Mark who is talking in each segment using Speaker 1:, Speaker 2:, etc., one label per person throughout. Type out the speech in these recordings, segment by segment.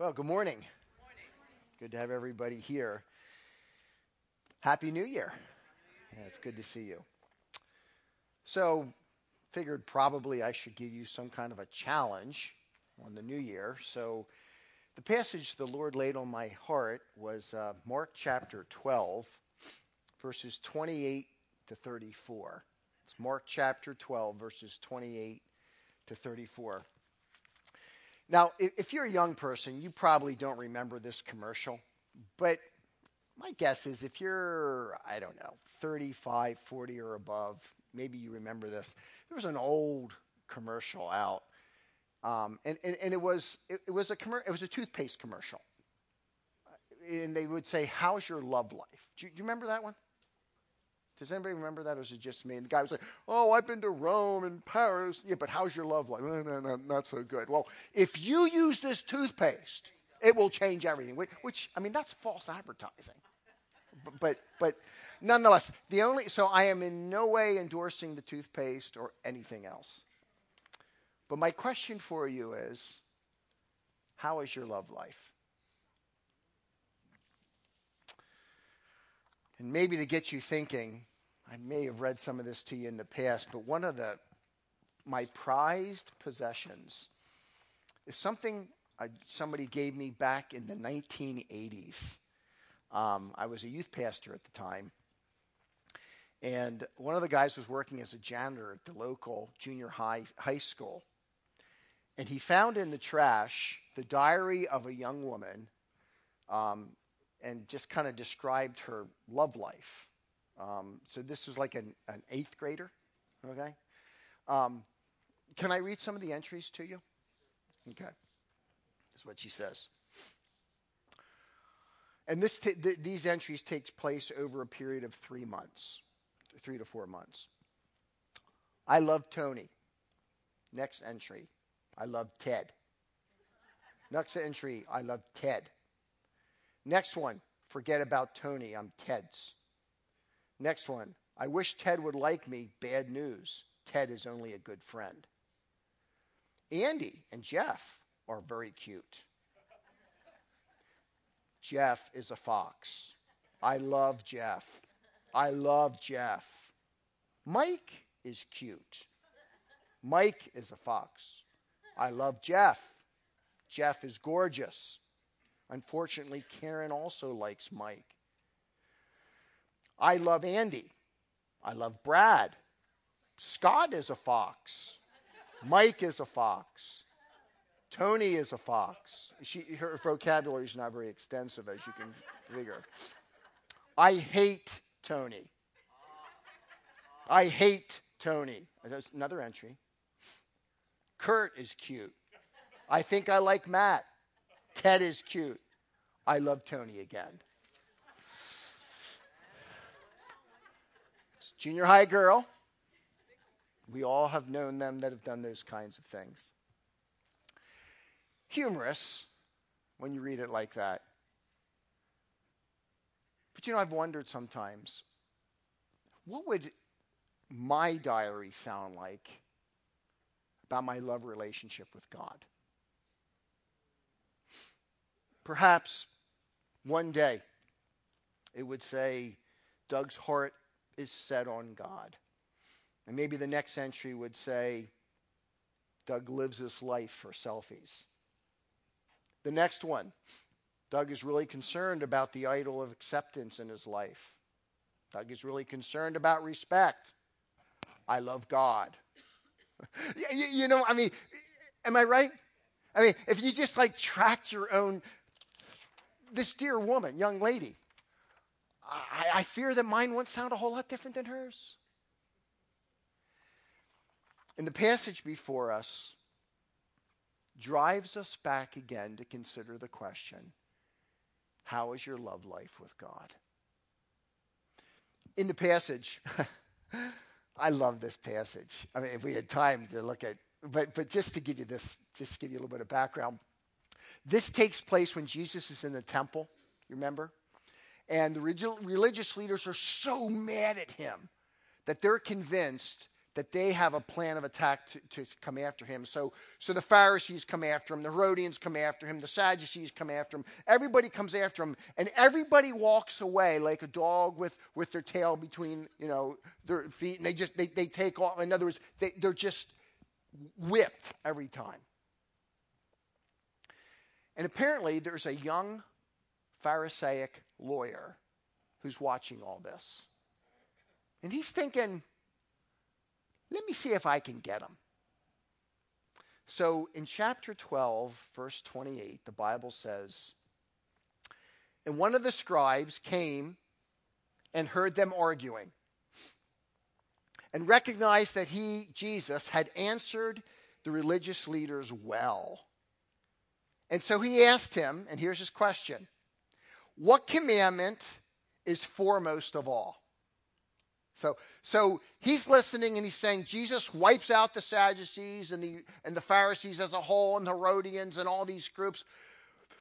Speaker 1: Well, good morning. Good to have everybody here. Happy New Year. Yeah, it's good to see you. So, figured probably I should give you some kind of a challenge on the new year. So, the passage the Lord laid on my heart was uh, Mark chapter 12, verses 28 to 34. It's Mark chapter 12, verses 28 to 34. Now, if you're a young person, you probably don't remember this commercial, but my guess is if you're, I don't know, 35, 40 or above, maybe you remember this. There was an old commercial out, um, and, and, and, it was, it, it was a commer- it was a toothpaste commercial. And they would say, How's your love life? Do you, do you remember that one? Does anybody remember that, or is it just me? And the guy was like, "Oh, I've been to Rome and Paris. Yeah, but how's your love life? No, no, no, not so good. Well, if you use this toothpaste, it will change everything. Which, I mean, that's false advertising. But, but, but nonetheless, the only so I am in no way endorsing the toothpaste or anything else. But my question for you is, how is your love life? And maybe to get you thinking, I may have read some of this to you in the past, but one of the my prized possessions is something I, somebody gave me back in the 1980s. Um, I was a youth pastor at the time, and one of the guys was working as a janitor at the local junior high high school, and he found in the trash the diary of a young woman, um, and just kind of described her love life. Um, so this was like an, an eighth grader, okay? Um, can I read some of the entries to you? Okay. This is what she says. And this t- th- these entries takes place over a period of three months, three to four months. I love Tony. Next entry, I love Ted. Next entry, I love Ted. Next one, forget about Tony. I'm Ted's. Next one, I wish Ted would like me. Bad news. Ted is only a good friend. Andy and Jeff are very cute. Jeff is a fox. I love Jeff. I love Jeff. Mike is cute. Mike is a fox. I love Jeff. Jeff is gorgeous. Unfortunately, Karen also likes Mike. I love Andy. I love Brad. Scott is a fox. Mike is a fox. Tony is a fox. She, her vocabulary is not very extensive, as you can figure. I hate Tony. I hate Tony. There's another entry. Kurt is cute. I think I like Matt. Ted is cute. I love Tony again. Junior high girl. We all have known them that have done those kinds of things. Humorous when you read it like that. But you know, I've wondered sometimes what would my diary sound like about my love relationship with God? Perhaps one day it would say, Doug's heart is set on God. And maybe the next entry would say, Doug lives his life for selfies. The next one, Doug is really concerned about the idol of acceptance in his life. Doug is really concerned about respect. I love God. you, you know, I mean, am I right? I mean, if you just like track your own this dear woman, young lady, I, I fear that mine won't sound a whole lot different than hers. And the passage before us drives us back again to consider the question how is your love life with God? In the passage, I love this passage. I mean, if we had time to look at, but, but just to give you this, just to give you a little bit of background, this takes place when Jesus is in the temple, you remember? And the religious leaders are so mad at him that they're convinced that they have a plan of attack to, to, come after him. So, so the Pharisees come after him, the Herodians come after him, the Sadducees come after him. Everybody comes after him, and everybody walks away like a dog with, with their tail between you know their feet, and they just they, they take off. In other words, they, they're just whipped every time. And apparently, there's a young Pharisaic lawyer who's watching all this. And he's thinking, let me see if I can get him. So in chapter 12, verse 28, the Bible says, And one of the scribes came and heard them arguing and recognized that he, Jesus, had answered the religious leaders well. And so he asked him, and here's his question What commandment is foremost of all? So, so he's listening and he's saying Jesus wipes out the Sadducees and the, and the Pharisees as a whole and the Herodians and all these groups.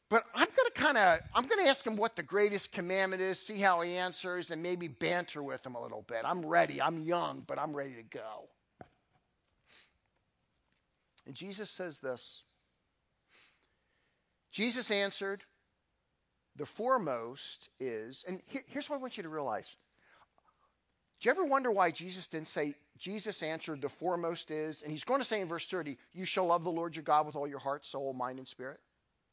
Speaker 1: But I'm going to kind of, I'm going to ask him what the greatest commandment is, see how he answers, and maybe banter with him a little bit. I'm ready. I'm young, but I'm ready to go. And Jesus says this Jesus answered, The foremost is, and here, here's what I want you to realize do you ever wonder why Jesus didn't say, Jesus answered, the foremost is, and he's going to say in verse 30, you shall love the Lord your God with all your heart, soul, mind, and spirit?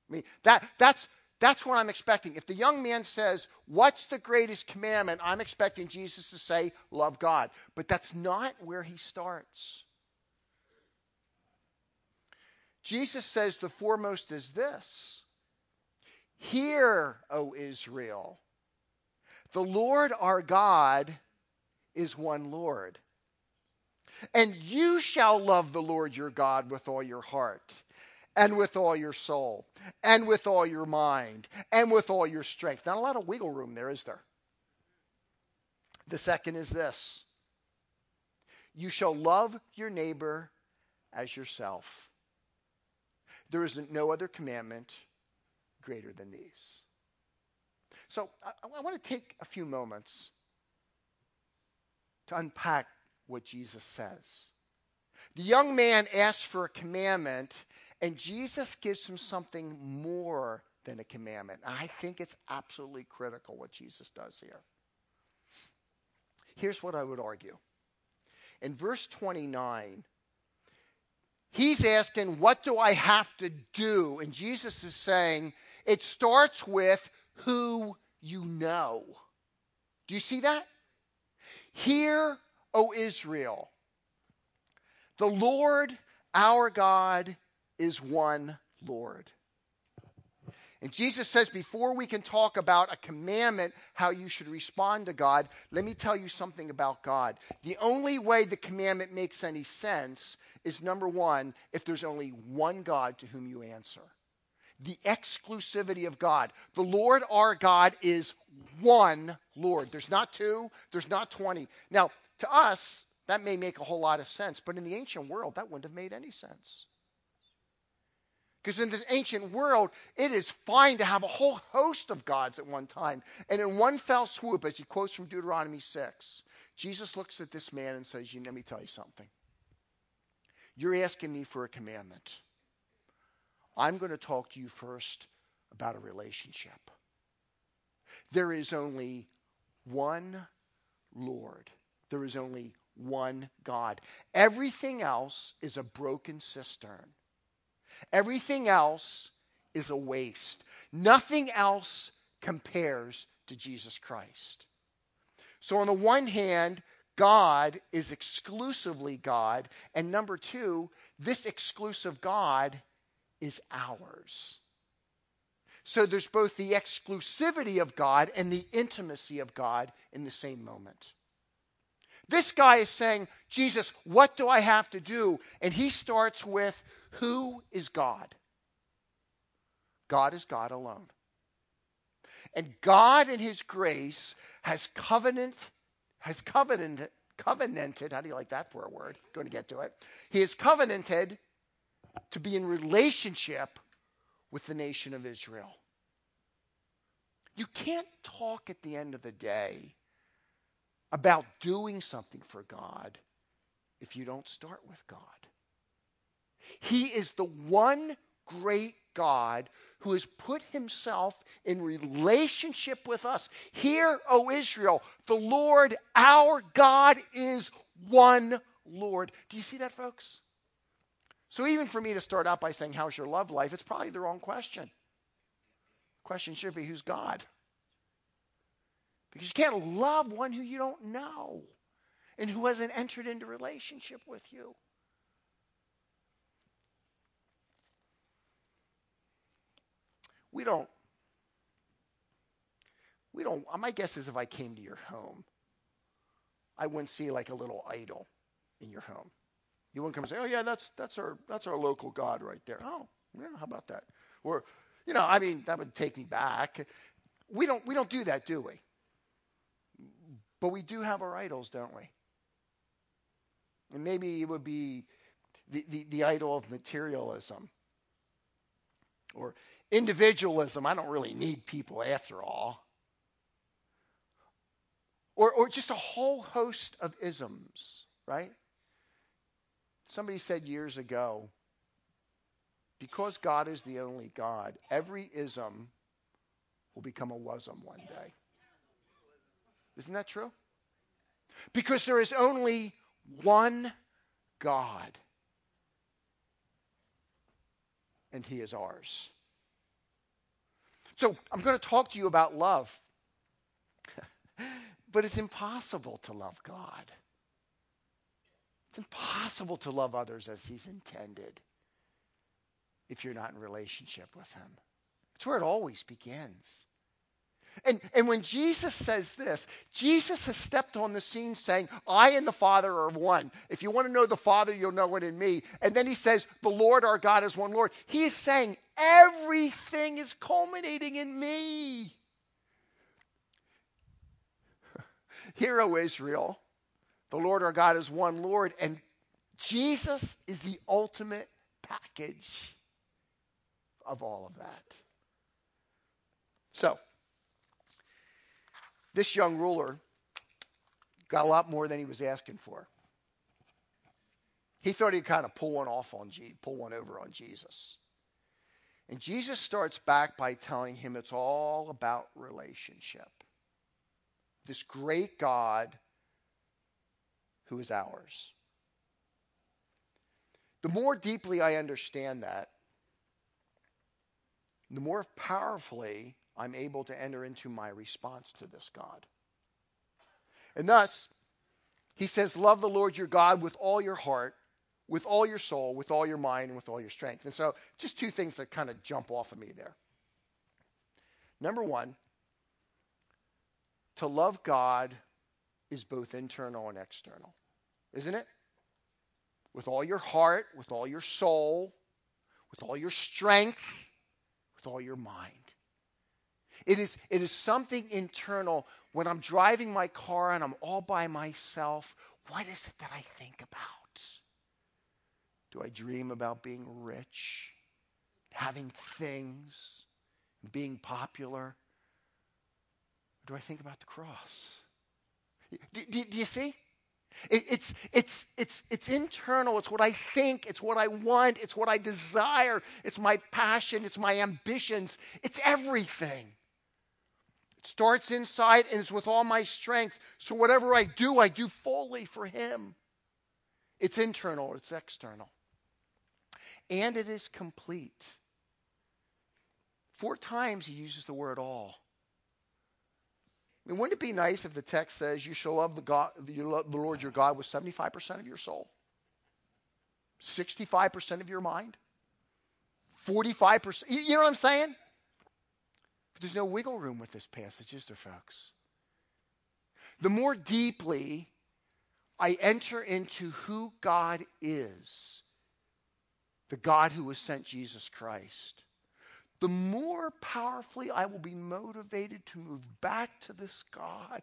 Speaker 1: I mean, that, that's, that's what I'm expecting. If the young man says, What's the greatest commandment? I'm expecting Jesus to say, Love God. But that's not where he starts. Jesus says the foremost is this Hear, O Israel, the Lord our God is one Lord. And you shall love the Lord your God with all your heart, and with all your soul, and with all your mind, and with all your strength. Not a lot of wiggle room there, is there? The second is this you shall love your neighbor as yourself. There is no other commandment greater than these. So I, I want to take a few moments to unpack what Jesus says. The young man asks for a commandment, and Jesus gives him something more than a commandment. I think it's absolutely critical what Jesus does here. Here's what I would argue. In verse 29, he's asking, What do I have to do? And Jesus is saying, It starts with who you know. Do you see that? Hear, O Israel, the Lord our God is one Lord. And Jesus says, before we can talk about a commandment, how you should respond to God, let me tell you something about God. The only way the commandment makes any sense is number one, if there's only one God to whom you answer. The exclusivity of God. The Lord our God is one Lord. There's not two, there's not 20. Now, to us, that may make a whole lot of sense, but in the ancient world, that wouldn't have made any sense. Because in this ancient world, it is fine to have a whole host of gods at one time. And in one fell swoop, as he quotes from Deuteronomy 6, Jesus looks at this man and says, you, Let me tell you something. You're asking me for a commandment. I'm going to talk to you first about a relationship. There is only one Lord, there is only one God. Everything else is a broken cistern. Everything else is a waste. Nothing else compares to Jesus Christ. So, on the one hand, God is exclusively God. And number two, this exclusive God is ours. So there's both the exclusivity of God and the intimacy of God in the same moment. This guy is saying, Jesus, what do I have to do? And he starts with, Who is God? God is God alone. And God in his grace has covenant, has covenanted, covenanted, how do you like that for a word? Going to get to it. He has covenanted to be in relationship with the nation of Israel. You can't talk at the end of the day about doing something for God if you don't start with God. He is the one great God who has put himself in relationship with us. Hear, O Israel, the Lord our God is one Lord. Do you see that, folks? So, even for me to start out by saying, How's your love life? it's probably the wrong question. question should be, Who's God? Because you can't love one who you don't know and who hasn't entered into relationship with you. We don't, we don't, my guess is if I came to your home, I wouldn't see like a little idol in your home. You wouldn't come and say, "Oh yeah, that's that's our that's our local god right there." Oh, yeah, how about that? Or, you know, I mean, that would take me back. We don't we don't do that, do we? But we do have our idols, don't we? And maybe it would be the, the, the idol of materialism or individualism. I don't really need people after all. Or, or just a whole host of isms, right? Somebody said years ago because God is the only God, every ism will become a wasm one day. Isn't that true? Because there is only one God, and He is ours. So I'm going to talk to you about love. but it's impossible to love God. It's impossible to love others as He's intended if you're not in relationship with Him. It's where it always begins. And, and when Jesus says this, Jesus has stepped on the scene saying, I and the Father are one. If you want to know the Father, you'll know it in me. And then he says, The Lord our God is one Lord. He is saying, Everything is culminating in me. Hear, O Israel, the Lord our God is one Lord. And Jesus is the ultimate package of all of that. So, this young ruler got a lot more than he was asking for. He thought he'd kind of pull one off on G, pull one over on Jesus. And Jesus starts back by telling him it's all about relationship. This great God who is ours. The more deeply I understand that, the more powerfully I'm able to enter into my response to this God. And thus, he says, Love the Lord your God with all your heart, with all your soul, with all your mind, and with all your strength. And so, just two things that kind of jump off of me there. Number one, to love God is both internal and external, isn't it? With all your heart, with all your soul, with all your strength, with all your mind. It is, it is something internal. When I'm driving my car and I'm all by myself, what is it that I think about? Do I dream about being rich, having things, being popular? Or do I think about the cross? Do, do, do you see? It, it's, it's, it's, it's internal. It's what I think. It's what I want. It's what I desire. It's my passion. It's my ambitions. It's everything It starts inside and it's with all my strength. So whatever I do, I do fully for Him. It's internal, it's external. And it is complete. Four times he uses the word all. I mean, wouldn't it be nice if the text says you shall love the, God, love the Lord your God with 75% of your soul, 65% of your mind, 45%? You know what I'm saying? But there's no wiggle room with this passage, is there, folks? The more deeply I enter into who God is, the God who has sent Jesus Christ, the more powerfully I will be motivated to move back to this God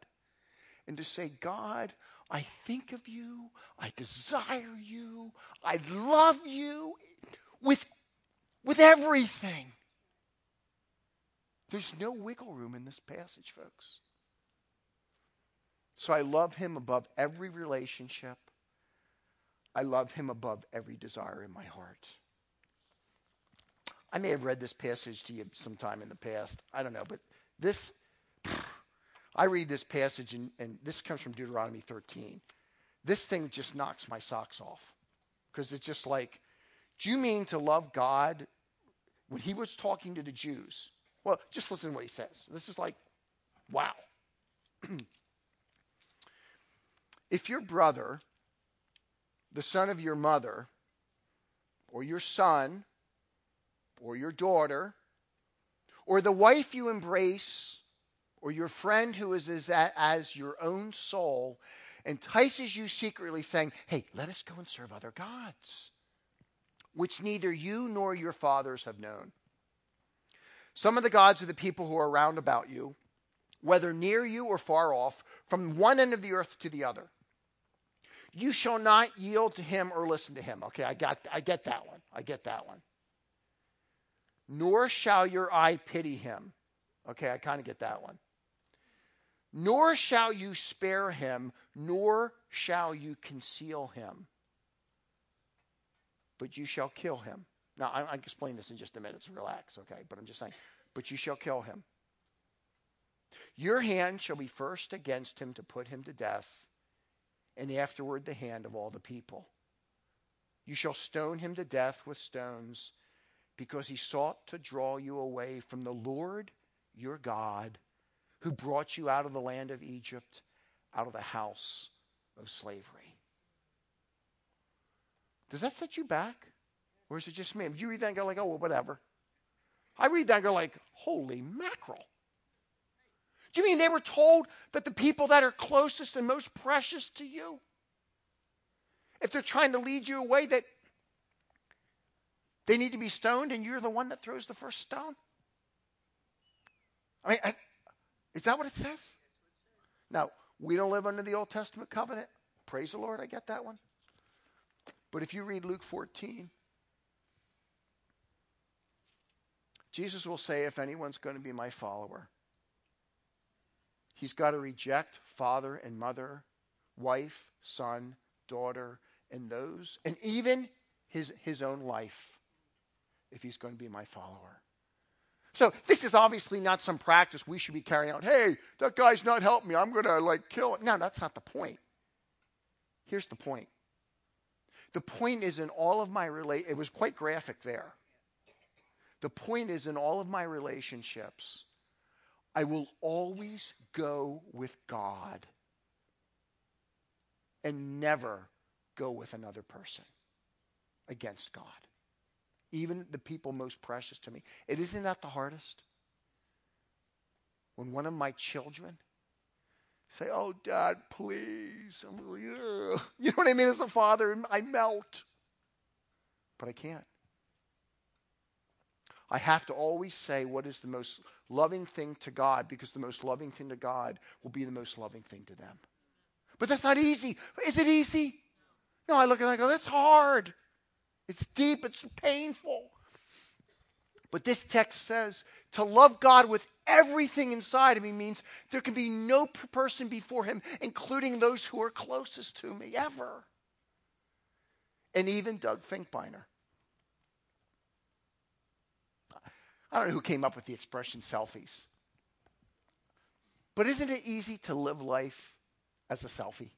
Speaker 1: and to say, God, I think of you, I desire you, I love you with, with everything. There's no wiggle room in this passage, folks. So I love him above every relationship. I love him above every desire in my heart. I may have read this passage to you sometime in the past. I don't know, but this, I read this passage, and, and this comes from Deuteronomy 13. This thing just knocks my socks off because it's just like, do you mean to love God when he was talking to the Jews? Well, just listen to what he says. This is like, wow. if your brother, the son of your mother, or your son, or your daughter, or the wife you embrace, or your friend who is as, as your own soul, entices you secretly, saying, Hey, let us go and serve other gods, which neither you nor your fathers have known. Some of the gods of the people who are round about you, whether near you or far off, from one end of the earth to the other. You shall not yield to him or listen to him. Okay, I got I get that one. I get that one. Nor shall your eye pity him. Okay, I kind of get that one. Nor shall you spare him, nor shall you conceal him, but you shall kill him. Now, I, I explain this in just a minute, so relax, okay? But I'm just saying, but you shall kill him. Your hand shall be first against him to put him to death, and afterward the hand of all the people. You shall stone him to death with stones, because he sought to draw you away from the Lord your God, who brought you out of the land of Egypt, out of the house of slavery. Does that set you back? Or is it just me? Do you read that and go like, oh, well, whatever? I read that and go like, holy mackerel. Do you mean they were told that the people that are closest and most precious to you, if they're trying to lead you away, that they need to be stoned and you're the one that throws the first stone? I mean, I, is that what it says? Now, we don't live under the Old Testament covenant. Praise the Lord, I get that one. But if you read Luke 14, Jesus will say, if anyone's going to be my follower, he's got to reject father and mother, wife, son, daughter, and those, and even his, his own life, if he's going to be my follower. So this is obviously not some practice we should be carrying out. Hey, that guy's not helping me. I'm going to like kill him. No, that's not the point. Here's the point. The point is in all of my relate. It was quite graphic there. The point is, in all of my relationships, I will always go with God and never go with another person against God. Even the people most precious to me. It isn't that the hardest? When one of my children say, Oh, dad, please. I'm really, Ugh. You know what I mean? As a father, I melt. But I can't. I have to always say what is the most loving thing to God because the most loving thing to God will be the most loving thing to them. But that's not easy. Is it easy? No, I look at it and I go, that's hard. It's deep, it's painful. But this text says to love God with everything inside of me means there can be no person before him, including those who are closest to me, ever. And even Doug Finkbeiner. I don't know who came up with the expression selfies. But isn't it easy to live life as a selfie?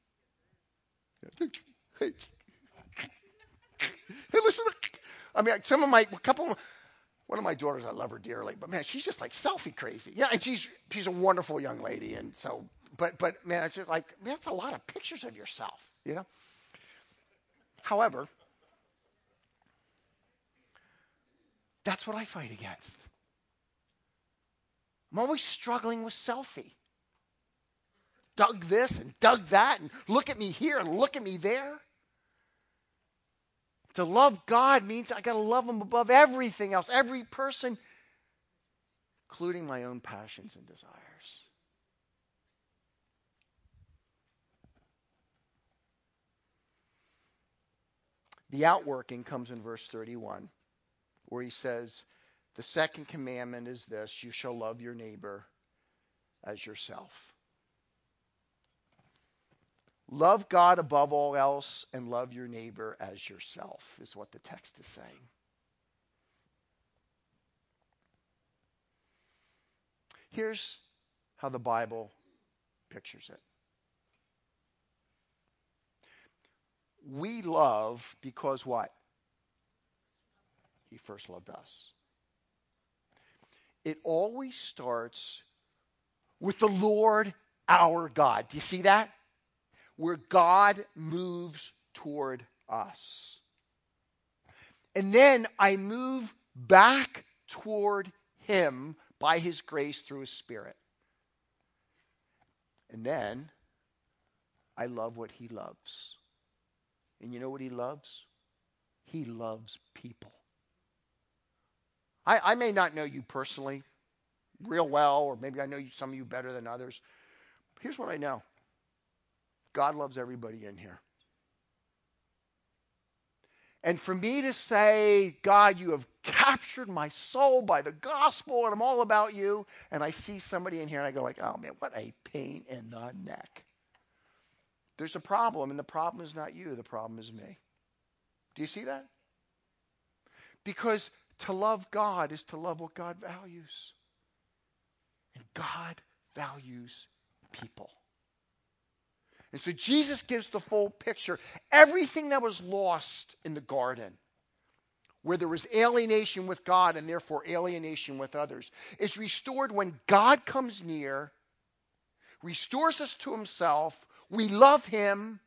Speaker 1: Hey, listen. I mean, some of my, a couple one of my daughters, I love her dearly, but man, she's just like selfie crazy. Yeah, and she's she's a wonderful young lady, and so, but but man, it's just like man, that's a lot of pictures of yourself, you know. However, that's what I fight against. I'm always struggling with selfie. Doug this and Doug that, and look at me here and look at me there. To love God means I got to love Him above everything else, every person, including my own passions and desires. The outworking comes in verse 31, where he says, the second commandment is this you shall love your neighbor as yourself. Love God above all else and love your neighbor as yourself, is what the text is saying. Here's how the Bible pictures it we love because what? He first loved us. It always starts with the Lord our God. Do you see that? Where God moves toward us. And then I move back toward Him by His grace through His Spirit. And then I love what He loves. And you know what He loves? He loves people. I, I may not know you personally real well, or maybe I know you, some of you better than others. Here's what I know God loves everybody in here. And for me to say, God, you have captured my soul by the gospel and I'm all about you, and I see somebody in here and I go like, oh man, what a pain in the neck. There's a problem, and the problem is not you, the problem is me. Do you see that? Because to love God is to love what God values. And God values people. And so Jesus gives the full picture. Everything that was lost in the garden, where there was alienation with God and therefore alienation with others, is restored when God comes near, restores us to himself, we love him,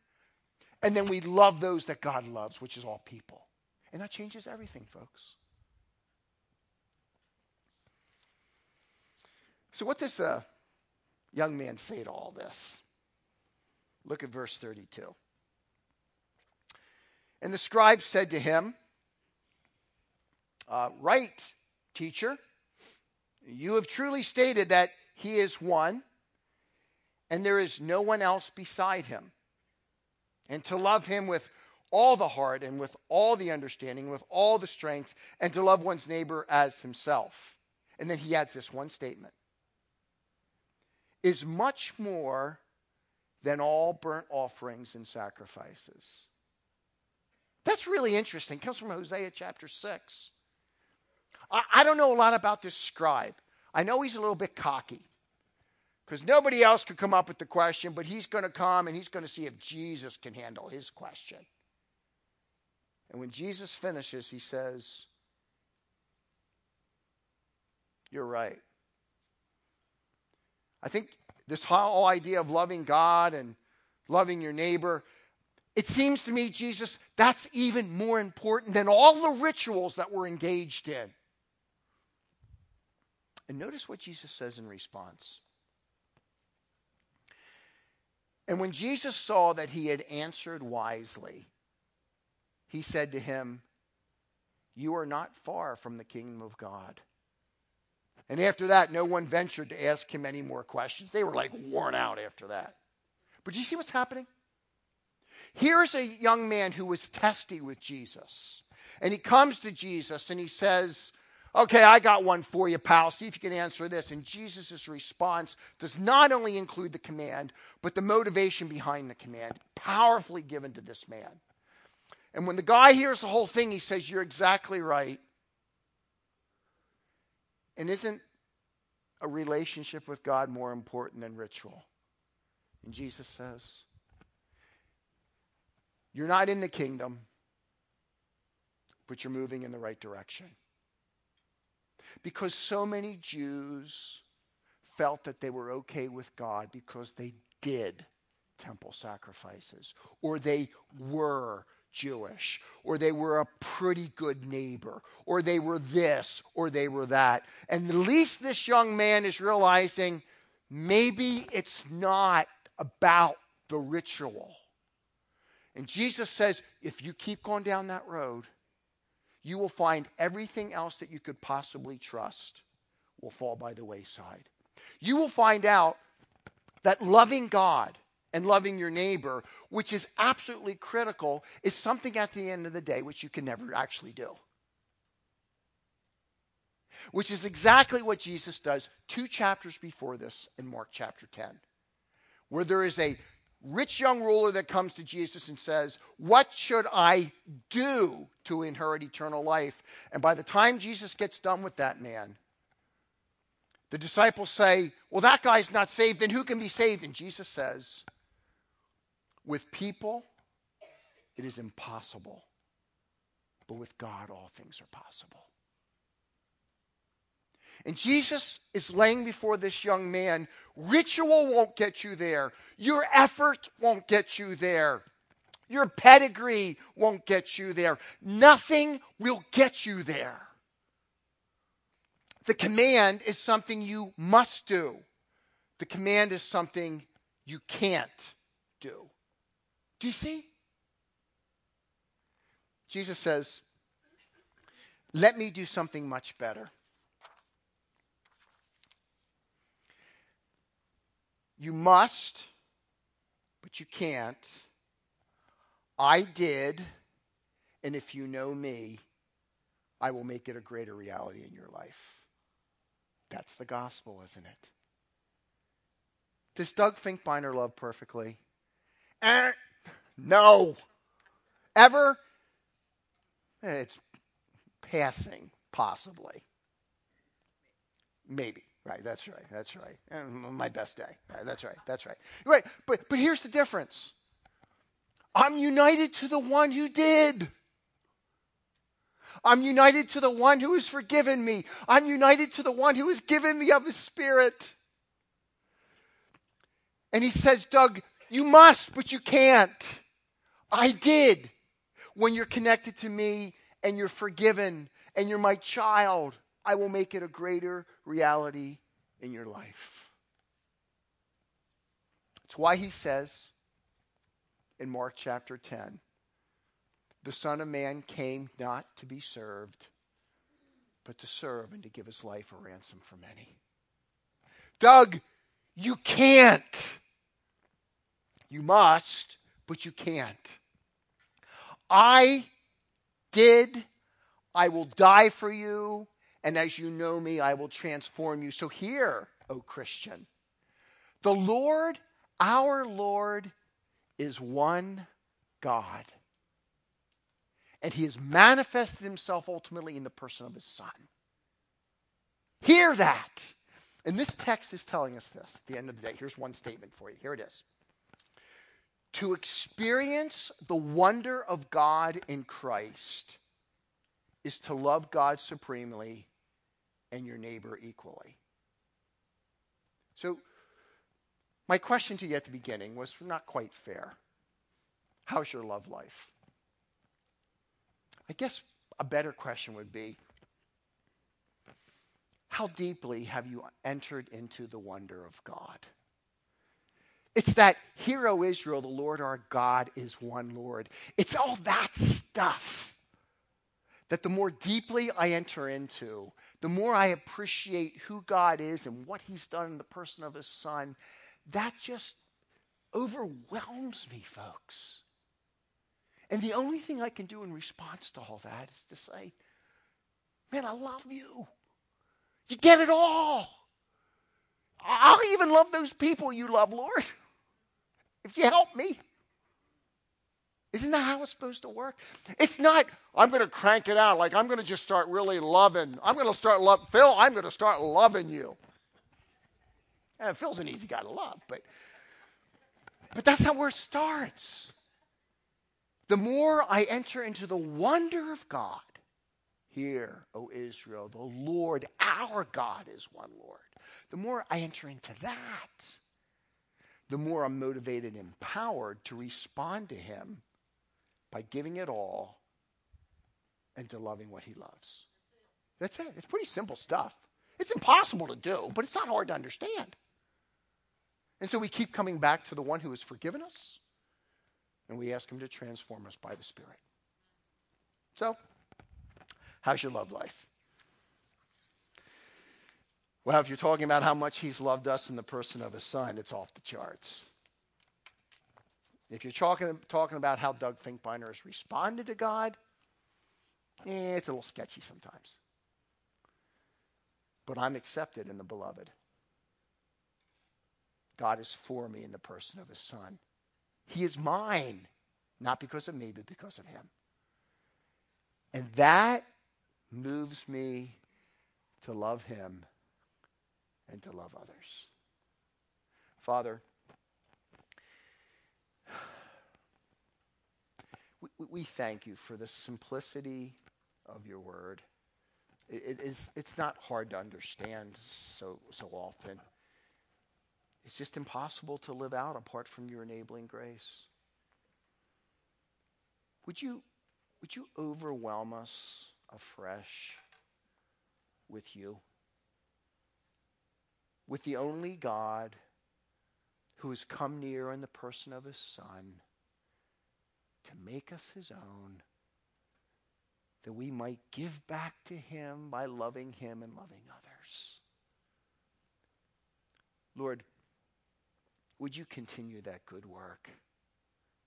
Speaker 1: and then we love those that God loves, which is all people. And that changes everything, folks. So, what does the young man say to all this? Look at verse 32. And the scribe said to him, uh, Right, teacher, you have truly stated that he is one, and there is no one else beside him. And to love him with all the heart and with all the understanding, with all the strength, and to love one's neighbor as himself. And then he adds this one statement is much more than all burnt offerings and sacrifices. That's really interesting. It comes from Hosea chapter 6. I, I don't know a lot about this scribe. I know he's a little bit cocky because nobody else could come up with the question, but he's going to come and he's going to see if Jesus can handle his question. And when Jesus finishes, he says, You're right. I think this whole idea of loving God and loving your neighbor, it seems to me, Jesus, that's even more important than all the rituals that we're engaged in. And notice what Jesus says in response. And when Jesus saw that he had answered wisely, he said to him, You are not far from the kingdom of God. And after that, no one ventured to ask him any more questions. They were like worn out after that. But do you see what's happening? Here's a young man who was testy with Jesus. And he comes to Jesus and he says, Okay, I got one for you, pal. See if you can answer this. And Jesus' response does not only include the command, but the motivation behind the command, powerfully given to this man. And when the guy hears the whole thing, he says, You're exactly right. And isn't a relationship with God more important than ritual? And Jesus says, You're not in the kingdom, but you're moving in the right direction. Because so many Jews felt that they were okay with God because they did temple sacrifices or they were Jewish, or they were a pretty good neighbor, or they were this, or they were that. And at least this young man is realizing maybe it's not about the ritual. And Jesus says, if you keep going down that road, you will find everything else that you could possibly trust will fall by the wayside. You will find out that loving God and loving your neighbor, which is absolutely critical, is something at the end of the day which you can never actually do. Which is exactly what Jesus does two chapters before this in Mark chapter 10, where there is a rich young ruler that comes to Jesus and says, What should I do to inherit eternal life? And by the time Jesus gets done with that man, the disciples say, Well, that guy's not saved, then who can be saved? And Jesus says, With people, it is impossible, but with God, all things are possible. And Jesus is laying before this young man ritual won't get you there, your effort won't get you there. Your pedigree won't get you there. Nothing will get you there. The command is something you must do. The command is something you can't do. Do you see? Jesus says, Let me do something much better. You must, but you can't. I did, and if you know me, I will make it a greater reality in your life. That's the gospel, isn't it? Does Doug Finkbeiner love perfectly? Eh, no. Ever? Eh, it's passing, possibly. Maybe. Right, that's right, that's right. Eh, my best day. Right, that's right, that's right. Right, but, but here's the difference I'm united to the one who did. I'm united to the one who has forgiven me. I'm united to the one who has given me of his spirit. And he says, Doug, you must, but you can't. I did. When you're connected to me and you're forgiven and you're my child, I will make it a greater reality in your life. It's why he says in Mark chapter 10 the Son of Man came not to be served, but to serve and to give his life a ransom for many. Doug, you can't. You must, but you can't. I did. I will die for you. And as you know me, I will transform you. So hear, O Christian, the Lord, our Lord, is one God. And he has manifested himself ultimately in the person of his son. Hear that. And this text is telling us this at the end of the day. Here's one statement for you. Here it is. To experience the wonder of God in Christ is to love God supremely and your neighbor equally. So, my question to you at the beginning was not quite fair. How's your love life? I guess a better question would be how deeply have you entered into the wonder of God? It's that hero Israel, the Lord our God is one Lord. It's all that stuff that the more deeply I enter into, the more I appreciate who God is and what He's done in the person of His Son, that just overwhelms me, folks. And the only thing I can do in response to all that is to say, Man, I love you. You get it all. I'll even love those people you love, Lord, if you help me. Isn't that how it's supposed to work? It's not, I'm going to crank it out. Like, I'm going to just start really loving. I'm going to start love. Phil, I'm going to start loving you. And Phil's an easy guy to love, but, but that's not where it starts. The more I enter into the wonder of God, Hear, O Israel, the Lord our God is one Lord. The more I enter into that, the more I'm motivated and empowered to respond to Him by giving it all and to loving what he loves. That's it. It's pretty simple stuff. It's impossible to do, but it's not hard to understand. And so we keep coming back to the one who has forgiven us, and we ask him to transform us by the Spirit. So, how's your love life? Well, if you're talking about how much he's loved us in the person of his son, it's off the charts. If you're talking, talking about how Doug Finkbeiner has responded to God, eh, it's a little sketchy sometimes. But I'm accepted in the beloved. God is for me in the person of his son. He is mine, not because of me, but because of him. And that moves me to love him and to love others. Father, we, we thank you for the simplicity of your word. It, it is, it's not hard to understand so, so often. It's just impossible to live out apart from your enabling grace. Would you, would you overwhelm us afresh with you? With the only God who has come near in the person of his Son to make us his own, that we might give back to him by loving him and loving others. Lord, would you continue that good work?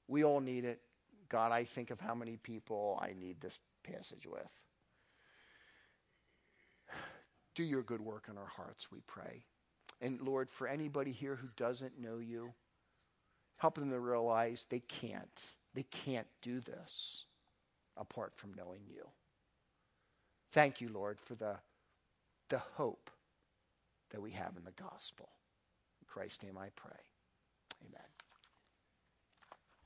Speaker 1: We all need it. God, I think of how many people I need this passage with. Do your good work in our hearts, we pray. And Lord, for anybody here who doesn't know you, help them to realize they can't. They can't do this apart from knowing you. Thank you, Lord, for the, the hope that we have in the gospel. In Christ's name I pray. Amen.